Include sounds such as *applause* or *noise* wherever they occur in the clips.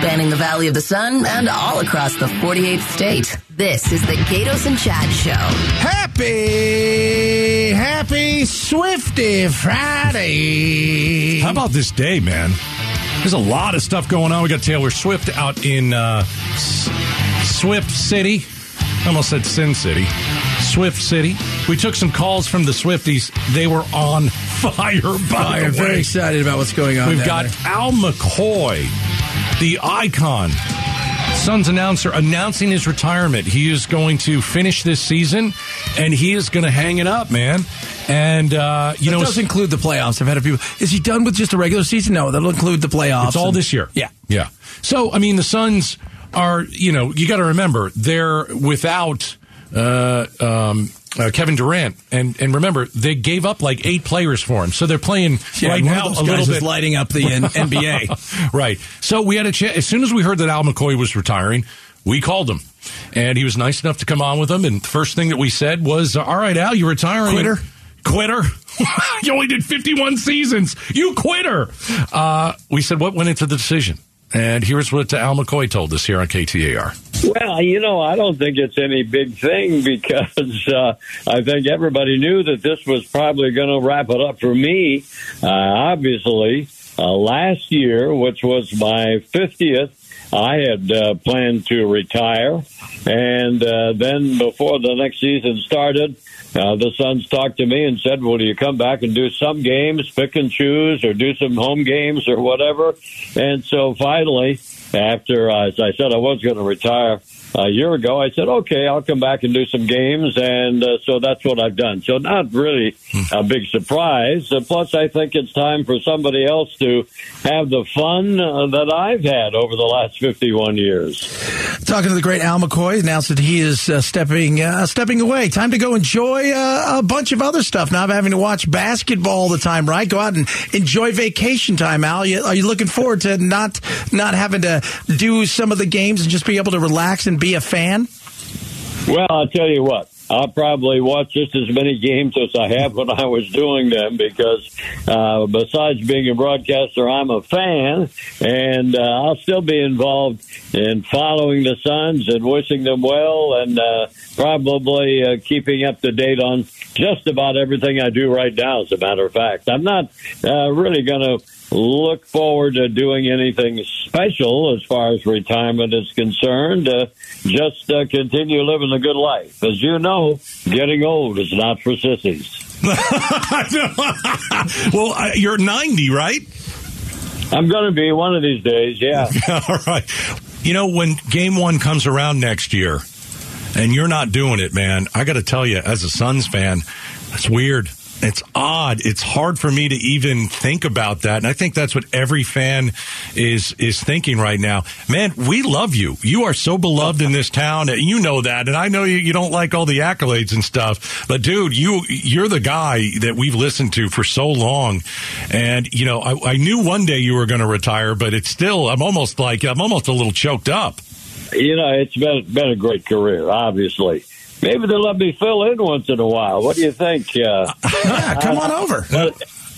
spanning the Valley of the Sun and all across the 48th state. This is the Gaydos and Chad Show. Happy, happy Swifty Friday. How about this day, man? There's a lot of stuff going on. We got Taylor Swift out in uh, Swift City. I almost said Sin City. Swift City. We took some calls from the Swifties. They were on *laughs* fire. By I'm the very excited about what's going on. We've down got there. Al McCoy, the icon, Suns announcer, announcing his retirement. He is going to finish this season, and he is going to hang it up, man. And uh, you That know, does include the playoffs. I've had a few. Is he done with just a regular season? No, that'll include the playoffs. It's all and- this year. Yeah. Yeah. So, I mean, the Suns are, you know, you got to remember, they're without uh, um, uh, Kevin Durant. And, and remember, they gave up like eight players for him. So they're playing Yeah, right now a little bit. lighting up the N- *laughs* NBA. right. So we had a chance. As soon as we heard that Al McCoy was retiring, we called him. And he was nice enough to come on with them. And the first thing that we said was, All right, Al, you're retiring. Quitter? Quitter. *laughs* you only did 51 seasons. You quitter. Uh, we said, What went into the decision? And here's what Al McCoy told us here on KTAR. Well, you know, I don't think it's any big thing because uh, I think everybody knew that this was probably going to wrap it up for me. Uh, obviously, uh, last year, which was my 50th, I had uh, planned to retire. And uh, then before the next season started, uh, the Suns talked to me and said, Will you come back and do some games, pick and choose, or do some home games or whatever? And so finally, after, uh, as I said, I was going to retire a year ago, I said, okay, I'll come back and do some games. And uh, so that's what I've done. So not really a big surprise. Uh, plus, I think it's time for somebody else to have the fun uh, that I've had over the last 51 years. Talking to the great Al McCoy, announced that he is uh, stepping uh, stepping away. Time to go enjoy uh, a bunch of other stuff. Not having to watch basketball all the time, right? Go out and enjoy vacation time, Al. You, are you looking forward to not not having to do some of the games and just be able to relax and be a fan? Well, I'll tell you what. I'll probably watch just as many games as I have when I was doing them because uh, besides being a broadcaster, I'm a fan, and uh, I'll still be involved in following the Suns and wishing them well, and uh, probably uh, keeping up to date on just about everything I do right now. As a matter of fact, I'm not uh, really going to look forward to doing anything special as far as retirement is concerned. Uh, just uh, continue living a good life. As you know, getting old is not for sissies. *laughs* well, uh, you're 90, right? I'm going to be one of these days, yeah. *laughs* All right. You know, when game one comes around next year and you're not doing it, man, I got to tell you, as a Suns fan, that's weird. It's odd. It's hard for me to even think about that. And I think that's what every fan is is thinking right now. Man, we love you. You are so beloved in this town. You know that. And I know you, you don't like all the accolades and stuff. But dude, you you're the guy that we've listened to for so long. And, you know, I, I knew one day you were going to retire, but it's still I'm almost like I'm almost a little choked up. You know, it's been been a great career, obviously. Maybe they'll let me fill in once in a while. What do you think? Uh, *laughs* Yeah, come on over.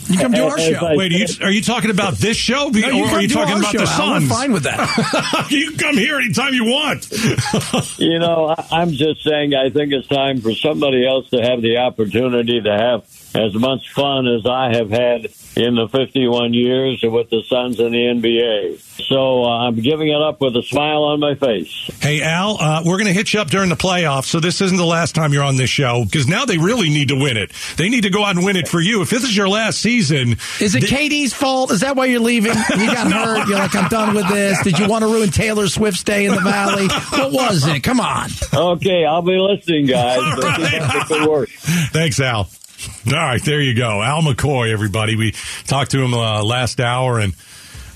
You come to our show. I Wait, are you, are you talking about this show? No, or you are come you talking our about show, the Al. We're Suns? fine with that. *laughs* you can come here anytime you want. *laughs* you know, I- I'm just saying I think it's time for somebody else to have the opportunity to have as much fun as I have had in the 51 years with the Suns in the NBA. So uh, I'm giving it up with a smile on my face. hey, Al, uh, we're going to hit you up during the playoffs, so this isn't the last time you're on this show because now they really need to win it. They need to go out and win it for you. If this is your last season, Is it Katie's fault? Is that why you're leaving? You got *laughs* hurt. You're like, I'm done with this. Did you want to ruin Taylor Swift's day in the Valley? What was it? Come on. Okay, I'll be listening, guys. *laughs* All right. if it can work. Thanks, Al. All right, there you go. Al McCoy, everybody. We talked to him uh, last hour, and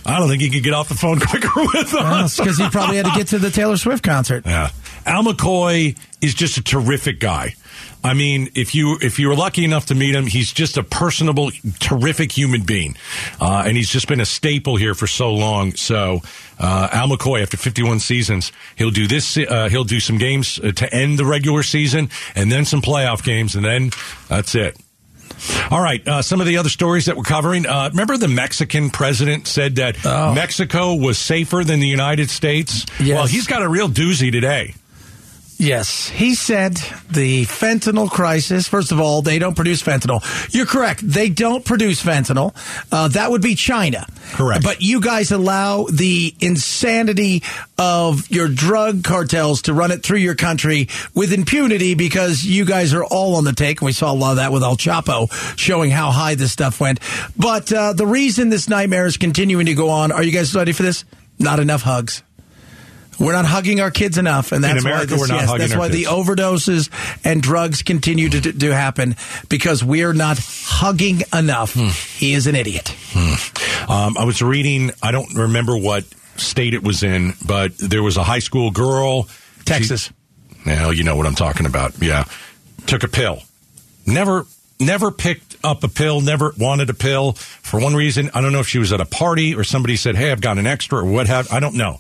I don't think he could get off the phone *laughs* quicker with us. Because he probably had to get to the Taylor Swift concert. Yeah. Al McCoy is just a terrific guy. I mean, if you if you were lucky enough to meet him, he's just a personable, terrific human being, uh, and he's just been a staple here for so long. So, uh, Al McCoy, after 51 seasons, he'll do this. Uh, he'll do some games uh, to end the regular season, and then some playoff games, and then that's it. All right. Uh, some of the other stories that we're covering. Uh, remember the Mexican president said that Oh. Mexico was safer than the United States? Yes. Well, he's got a real doozy today. Yes, he said the fentanyl crisis. First of all, they don't produce fentanyl. You're correct; they don't produce fentanyl. Uh, that would be China. Correct. But you guys allow the insanity of your drug cartels to run it through your country with impunity because you guys are all on the take. And we saw a lot of that with El Chapo, showing how high this stuff went. But uh, the reason this nightmare is continuing to go on, are you guys ready for this? Not enough hugs. We're not hugging our kids enough, and that's America, why this, yes, that's why the overdoses and drugs continue to, to happen because we're not hugging enough. Hmm. He is an idiot. Um, I was reading, I don't remember what state it was in, but there was a high school girl. Texas. She, now, you know what I'm talking about. Yeah. Took a pill. Never, never picked up a pill, never wanted a pill for one reason. I don't know if she was at a party or somebody said, Hey, I've got an extra or what have, I don't know.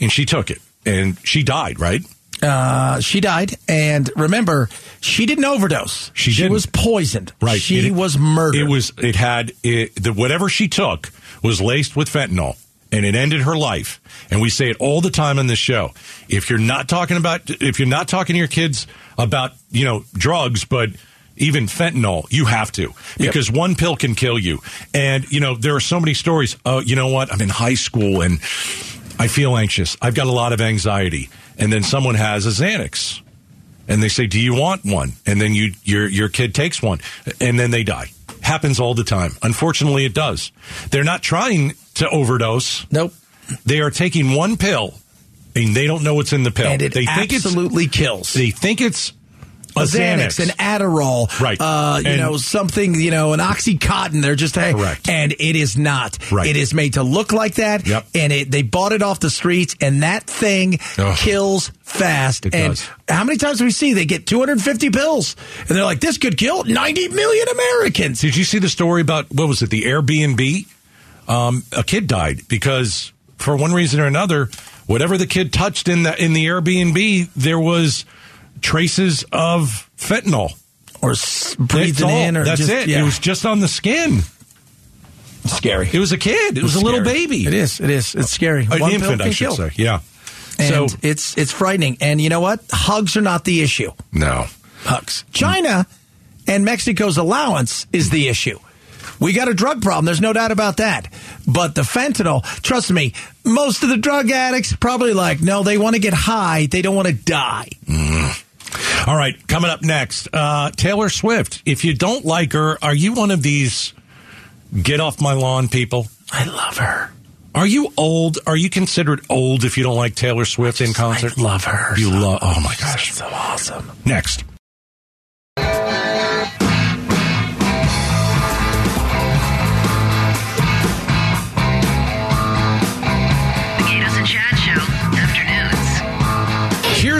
And she took it and she died, right? Uh, she died, and remember, she didn't overdose. She didn't. was poisoned. Right. She It- was murdered. It was. It had it, the whatever she took was laced with fentanyl, and it ended her life. And we say it all the time on this show. If you're not talking about, if you're not talking to your kids about, you know, drugs, but even fentanyl, you have to because one pill can kill you. And you know, there are so many stories. Oh, you know what? I'm in high school and I feel anxious. I've got a lot of anxiety, and then someone has a Xanax and they say, "Do you want one?" And then you your your kid takes one, and then they die. Happens all the time. Unfortunately, it does. They're not trying to overdose. nope. They are taking one pill, and they don't know what's in the pill. And it they think it's absolutely kills. they think it's a, a Xanax, an Adderall, Right. Uh, you And- know, something, you know, an OxyContin. They're just, hey, Correct. and it is not. Right. It is made to look like that. Yep. And it, they bought it off the streets, and that thing Ugh. kills fast. It and does. how many times do we see they get 250 pills, and they're like, this could kill 90 million Americans. Did you see the story about what was it? The Airbnb. Um, a kid died because for one reason or another, whatever the kid touched in the in the Airbnb, there was traces of fentanyl. Or breathing in, or That's just, it. Yeah. It was just on the skin. scary. It was a kid. It was, a little baby. It is. It is. It's scary. An One pill infant, I should kill. say. Yeah. And so it's it's frightening. And you know what? Hugs are not the issue. no. Hugs. China and Mexico's allowance is the issue. We got a drug problem. There's no doubt about that. But the fentanyl, trust me, most of the drug addicts probably like, no, they want to get high. They don't want to die. Mm. All right, coming up next, uh, Taylor Swift. If you don't like her, are you one of these get off my lawn people? I love her. Are you old? Are you considered old if you don't like Taylor Swift in concert? I love her. You so love. Oh my gosh! So awesome. Next.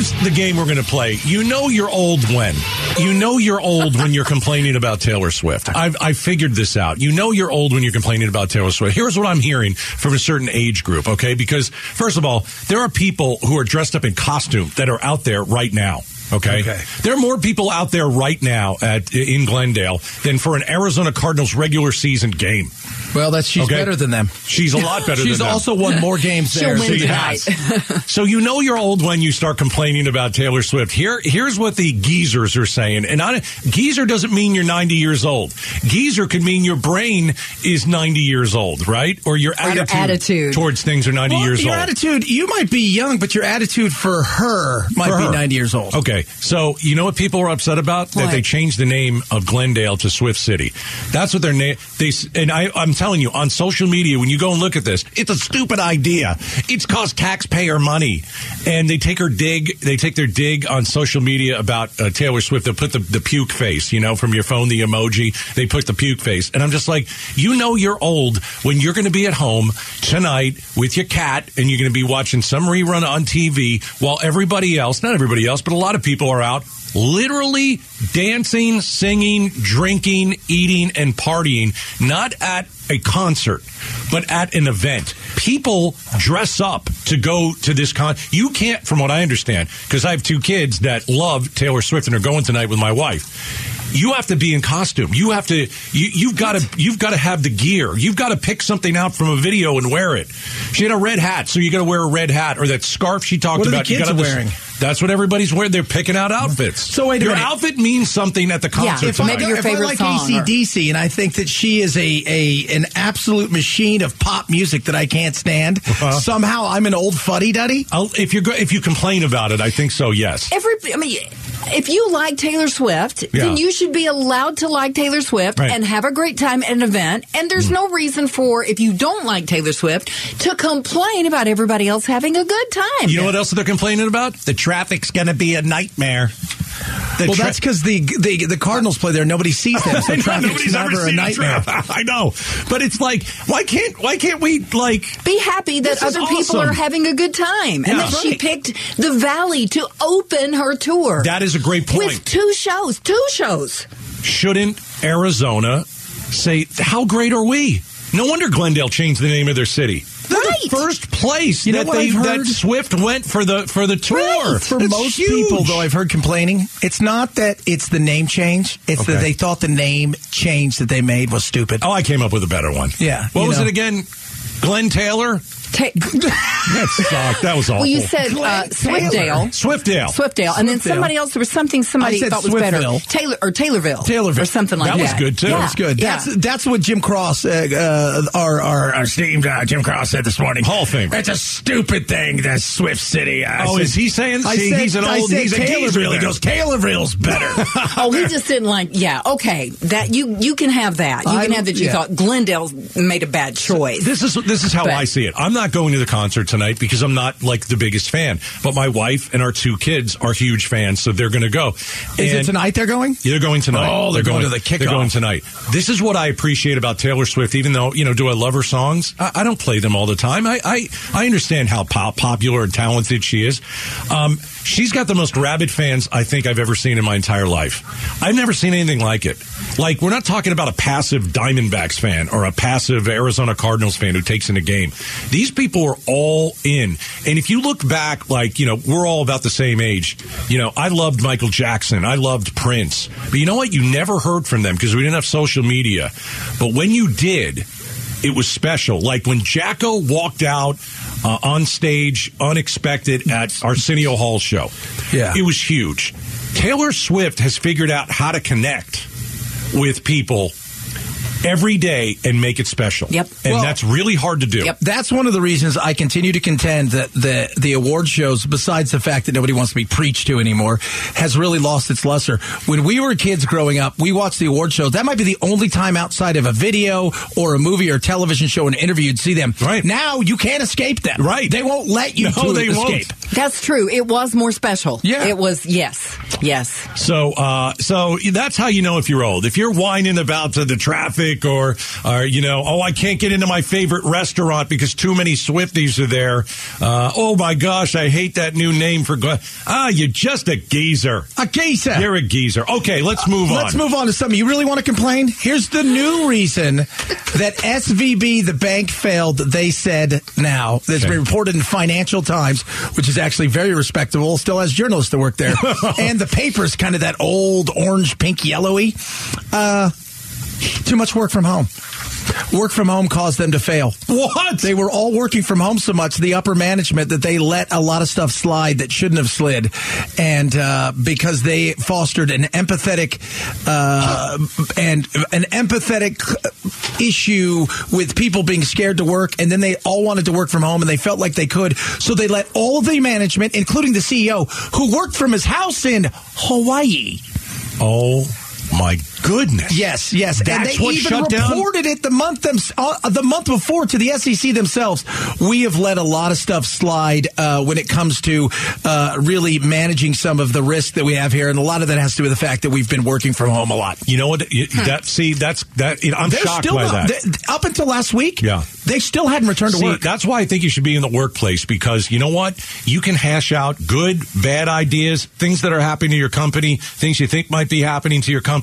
Here's the game we're going to play. You know you're old when. You know you're old when you're complaining about Taylor Swift. I've I figured this out. You know you're old when you're complaining about Taylor Swift. Here's what I'm hearing from a certain age group, okay? Because first of all, there are people who are dressed up in costume that are out there right now. Okay? Okay. There are more people out there right now at in Glendale than for an Arizona Cardinals regular season game. Well, that's she's Okay. better than them. She's a lot better *laughs* She's than them. also won more games She'll win so She tonight. has. *laughs* so you know you're old when you start complaining about Taylor Swift. Here, here's what the geezers are saying. And I, geezer doesn't mean you're 90 years old. Geezer could mean your brain is 90 years old, right? Or your, Or your attitude, attitude. towards things are 90 Well, years your old. attitude, you might be young, but your attitude for her might For be her. 90 years old. Okay, so you know what people are upset about? That they changed the name of Glendale to Swift City. That's what their name. They and I, I'm telling you on social media when you go and look at this, it's a stupid idea. It's cost taxpayer money, and they take her dig. They take their dig on social media about uh, Taylor Swift. They put the the puke face, you know, from your phone, the emoji. They put the puke face, and I'm just like, you know, you're old when you're going to be at home tonight with your cat, and you're going to be watching some rerun on TV while everybody else, not everybody else, but a lot of people are out literally dancing, singing, drinking, eating, and partying, not at a concert, but at an event. People dress up to go to this con. You can't, from what I understand, because I have two kids that love Taylor Swift and are going tonight with my wife. You have to be in costume. You have to. You, you've got to. You've got to have the gear. You've got to pick something out from a video and wear it. She had a red hat, so you got to wear a red hat or that scarf she talked What are the about. you kids gotta- wearing? That's what everybody's wearing. They're picking out outfits. So wait a your minute. outfit means something at the concert. if tonight. I, Maybe your if I like song or- and I think that she is a, a an absolute machine of pop music that I can't stand, Uh-huh. somehow I'm an old fuddy duddy. If you go, if you complain about it, I think so. Yes. Every, I mean, if you like Taylor Swift, Yeah. then you should be allowed to like Taylor Swift Right. and have a great time at an event. And there's mm. no reason for, if you don't like Taylor Swift, to complain about everybody else having a good time. You know what else they're complaining about? The traffic's going to be a nightmare. The Well, tra- that's because the, the the Cardinals play there. Nobody sees them, *laughs* so know, traffic's nobody's ever never a seen nightmare. trap. *laughs* I know, but it's like, why can't why can't we like? Be happy that This is other people are having a good time and Yeah. that she picked the Valley to open her tour. That is a great point. With two shows, two shows. Shouldn't Arizona say how great are we? No wonder Glendale changed the name of their city. They're Right. first place You that they that? Swift went for the for the tour. For It's most huge. people, though, I've heard complaining. It's not that it's the name change; it's Okay. that they thought the name change that they made was stupid. Oh, I came up with a better one. Yeah, What was know. it again? Glenn Taylor. Ta- *laughs* That sucked. That was awful. well, you said uh, Glenn Swiftdale. Swiftdale. Swiftdale, and then somebody else. There was something somebody I said thought was better. Taylor or Taylorville, Taylorville. or something like That that. was good, too. Yeah. That's good. Yeah. That's that's what Jim Cross, uh, uh, our, our our esteemed uh, Jim Cross, said this morning. Hall of Famer. It's a stupid thing, the Swift City. I Oh, said- is he saying- I see, said, he's an I old- said he's a geezer Taylorville. He there. goes, Taylorville's better. *laughs* oh, he just didn't like. Yeah, okay. That you you can have that. You I- can have that. You yeah. thought Glendale made a bad choice. This is this is how But- I see it. I'm not going to the concert tonight because I'm not like the biggest fan. But my wife and our two kids are huge fans, so they're going to go. Is it tonight they're going? Yeah, they're going tonight. Oh, they're going to the They're kickoff. going tonight. This is what I appreciate about Taylor Swift. Even though you know, do I love her songs? I, I don't play them all the time. I I, I understand how pop, popular and talented she is. Um, she's got the most rabid fans I think I've ever seen in my entire life. I've never seen anything like it. Like we're not talking about a passive Diamondbacks fan or a passive Arizona Cardinals fan who takes in a game. These people are all in. And if you look back, like you know, we're all about the same age. You know, I loved Michael Jackson. I loved Prince. But you know what? You never heard from them because we didn't have social media. But when you did, it was special. Like when Jacko walked out uh, on stage unexpected at Arsenio Hall show. Yeah. It was huge. Taylor Swift has figured out how to connect with people every day and make it special. Yep. And Well- that's really hard to do. Yep. That's one of the reasons I continue to contend that the the award shows, besides the fact that nobody wants to be preached to anymore, has really lost its luster. When we were kids growing up, we watched the award shows. That might be the only time outside of a video or a movie or television show, an interview, you'd see them. Right. now, you can't escape them. Right. They won't let you No, to they won't. Escape. That's true. It was more special. Yeah. It was. Yes. Yes. So, uh, so that's how you know if you're old. If you're whining about uh, the traffic or, or, you know, oh, I can't get into my favorite restaurant because too many Swifties are there. Uh, oh my gosh, I hate that new name for, gla- ah, you're just a geezer. A geezer. You're a geezer. Okay, let's move on. Let's move on to something. You really want to complain? Here's the new reason that SVB, the bank, failed. They said now that's Okay. been reported in Financial Times, which is actually very respectable. Still has journalists that work there, *laughs* and the paper's kind of that old orange, pink, yellowy. Uh, too much work from home. Work from home caused them to fail. What? They were all working from home so much, the upper management, that they let a lot of stuff slide that shouldn't have slid. And uh, because they fostered an empathetic uh, and an empathetic issue with people being scared to work, and then they all wanted to work from home and they felt like they could. So they let all the management, including the CEO, who worked from his house in Hawaii. oh my goodness. Yes, yes, and they what even shut down? reported it the month them, uh, the month before to the SEC themselves. We have let a lot of stuff slide uh, when it comes to uh, really managing some of the risk that we have here, and a lot of that has to do with the fact that we've been working from home a lot. You know what? You- That see, that's that. You know, I'm They're shocked still by not, that. they- up until last week. Yeah. they still hadn't returned to See, work. that's why I think you should be in the workplace because you know what? You can hash out good, bad ideas, things that are happening to your company, things you think might be happening to your company.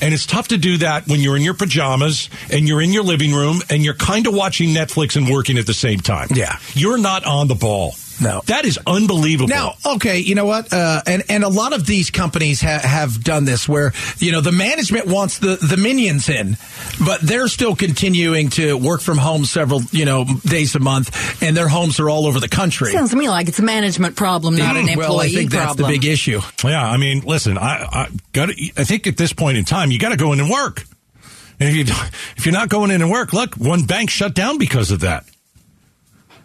And it's tough to do that when you're in your pajamas and you're in your living room and you're kind of watching Netflix and working at the same time. Yeah. You're not on the ball. No. That is unbelievable. Now, okay, you know what? Uh, and and a lot of these companies ha- have done this, where you know the management wants the the minions in, but they're still continuing to work from home several you know days a month, and their homes are all over the country. Sounds to me like it's a management problem, not an employee well, I think that's the big issue. Yeah, I mean, listen, I, I got. I think at this point in time, you got to go in and work. And if you if you're not going in and work, look, one bank shut down because of that.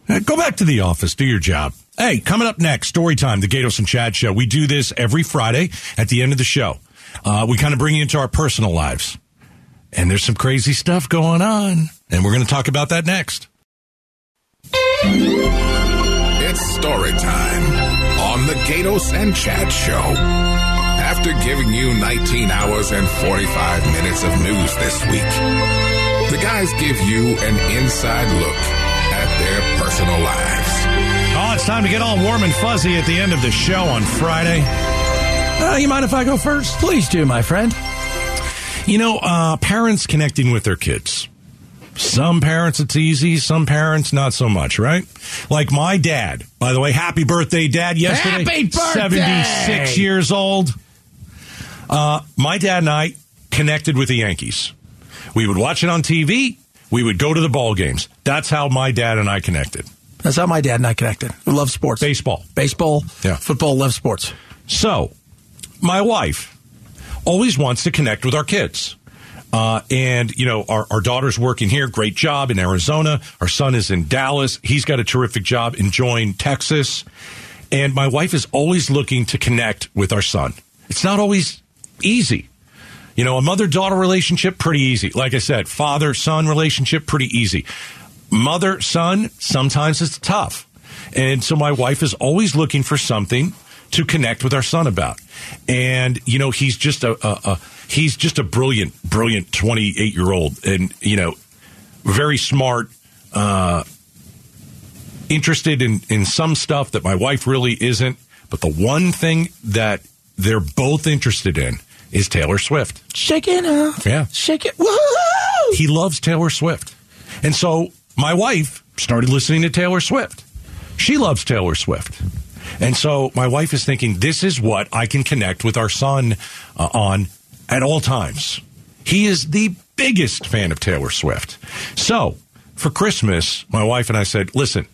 Uh, Go back to the office, do your job. Hey, coming up next, story time, the Gaydos and Chad show. We do this every Friday at the end of the show. Uh, we kind of bring you into our personal lives, and there's some crazy stuff going on, and we're going to talk about that next. It's story time on the Gaydos and Chad Show. After giving you 19 hours and 45 minutes of news this week, the guys give you an inside look personal lives. Oh, it's time to get all warm and fuzzy at the end of the show on Friday. Uh, you mind if I go first? Please do, my friend. You know, uh, parents connecting with their kids. Some parents it's easy, some parents not so much, right? Like my dad. By the way, happy birthday, Dad, yesterday. Happy birthday! 76 years old. Uh, my dad and I connected with the Yankees. We would watch it on TV. We would go to the ball games. That's how my dad and I connected. That's how my dad and I connected. We love sports, Baseball. baseball, Yeah. football, love sports. So, my wife always wants to connect with our kids. Uh, and, you know, our, our daughter's working here, great job in Arizona. Our son is in Dallas. He's got a terrific job enjoying Texas. And my wife is always looking to connect with our son. It's not always easy. You know, a mother daughter relationship, pretty easy. Like I said, father son relationship, pretty easy. Mother son, sometimes it's tough. And so my wife is always looking for something to connect with our son about. And, you know, he's just a, a, a he's just a brilliant, brilliant 28 year old and, you know, very smart, uh, interested in, in some stuff that my wife really isn't. But the one thing that they're both interested in is Taylor Swift. Shake it up. Yeah. Shake it. Woohoo! He loves Taylor Swift. And so my wife started listening to Taylor Swift. She loves Taylor Swift. And so my wife is thinking, this is what I can connect with our son uh, on at all times. He is the biggest fan of Taylor Swift. So for Christmas, my wife and I said, listen,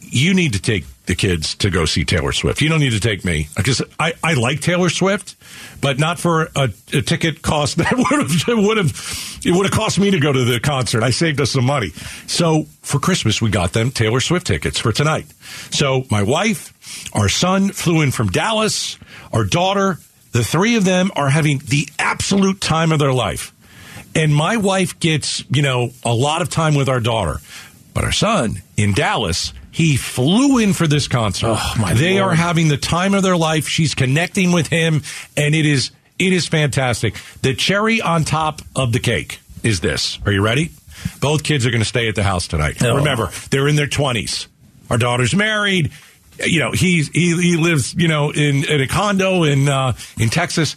you need to take the kids to go see Taylor Swift. You don't need to take me because I, I like Taylor Swift, but not for a, a ticket cost *laughs* that would have would have it would have cost me to go to the concert. I saved us some money. So for Christmas, we got them Taylor Swift tickets for tonight. So my wife, our son flew in from Dallas, our daughter, the three of them are having the absolute time of their life. And my wife gets, you know, a lot of time with our daughter. But our son in Dallas, he flew in for this concert. Oh, my they Lord. are having the time of their life. She's connecting with him, and it is it is fantastic. The cherry on top of the cake is this. Are you ready? Both kids are going to stay at the house tonight. Oh. Remember, they're in their twenties. Our daughter's married. You know, he's he he lives you know in in a condo in uh, in Texas.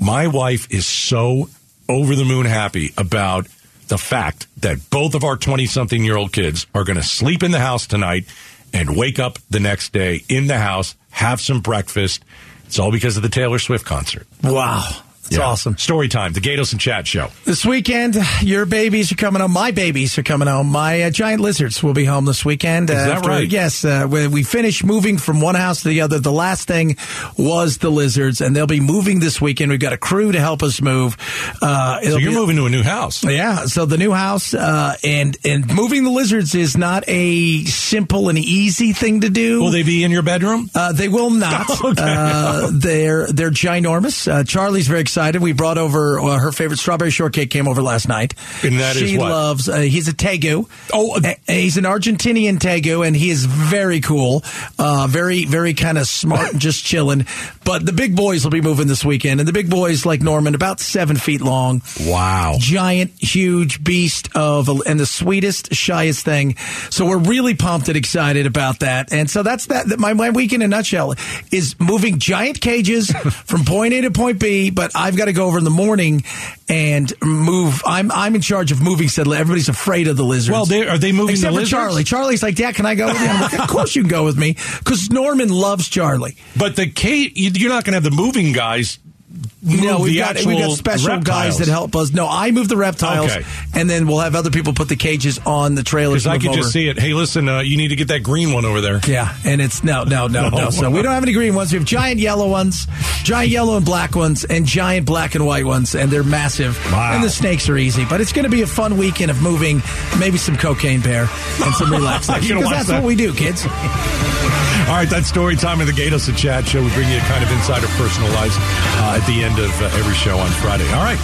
My wife is so over the moon happy about the fact that both of our 20 something year old kids are going to sleep in the house tonight and wake up the next day in the house, have some breakfast. It's all because of the Taylor Swift concert. Wow. It's Yeah. awesome. Story time, the Gaydos and Chad show. This weekend, your babies are coming home. My babies are coming home. My uh, giant lizards will be home this weekend. Is that right? Yes. Uh, we, we finished moving from one house to the other. The last thing was the lizards, and they'll be moving this weekend. We've got a crew to help us move. Uh, So you're be- moving to a new house. Yeah, so the new house uh, and and moving the lizards is not a simple and easy thing to do. Will they be in your bedroom? Uh, they will not. *laughs* Okay. uh, they're they're ginormous. Uh, Charlie's very excited. We brought over uh, her favorite strawberry shortcake. Came over last night. And that is she what? loves. Uh, he's a tegu. Oh, uh, Uh, he's an Argentinian tegu, and he is very cool. Uh, very very kind of smart and just chilling. But the big boys will be moving this weekend, and the big boys like Norman, about seven feet long Wow. giant, huge beast of, and the sweetest, shyest thing. So we're really pumped and excited about that. And so that's that. that My, my week in a nutshell is moving giant cages *laughs* from point A to point B, but I I've got to go over in the morning and move. I'm I'm in charge of moving. Said everybody's afraid of the lizards. Well, they, are they moving Except the for lizards? Charlie. Charlie's like, Dad, can I go with you? I'm like, of *laughs* course you can go with me because Norman loves Charlie. But the Kate, you're not going to have the moving guys. Move No, we've got actual we got special reptiles. guys that help us. No, I move the reptiles, Okay. and then we'll have other people put the cages on the trailers. Because I over. just see it. Hey, listen, uh, you need to get that green one over there. Yeah, and it's no, no, no, no. No. *laughs* So we don't have any green ones. We have giant yellow ones, giant yellow and black ones, and giant black and white ones, and they're massive. Wow. And the snakes are easy, but it's going to be a fun weekend of moving, maybe some cocaine bear and some *laughs* relaxation because that's that? what we do, kids. *laughs* All right, that's story time of the Gaydos and Chad show. We bring you a kind of insider personal lives uh, at the end of uh, every show on Friday. All right,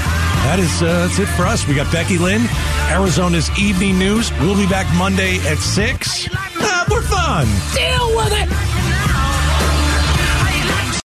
that is uh, that's it for us. We got Becky Lynn, Arizona's evening news. We'll be back Monday at six. Uh, we're fun. Deal with it.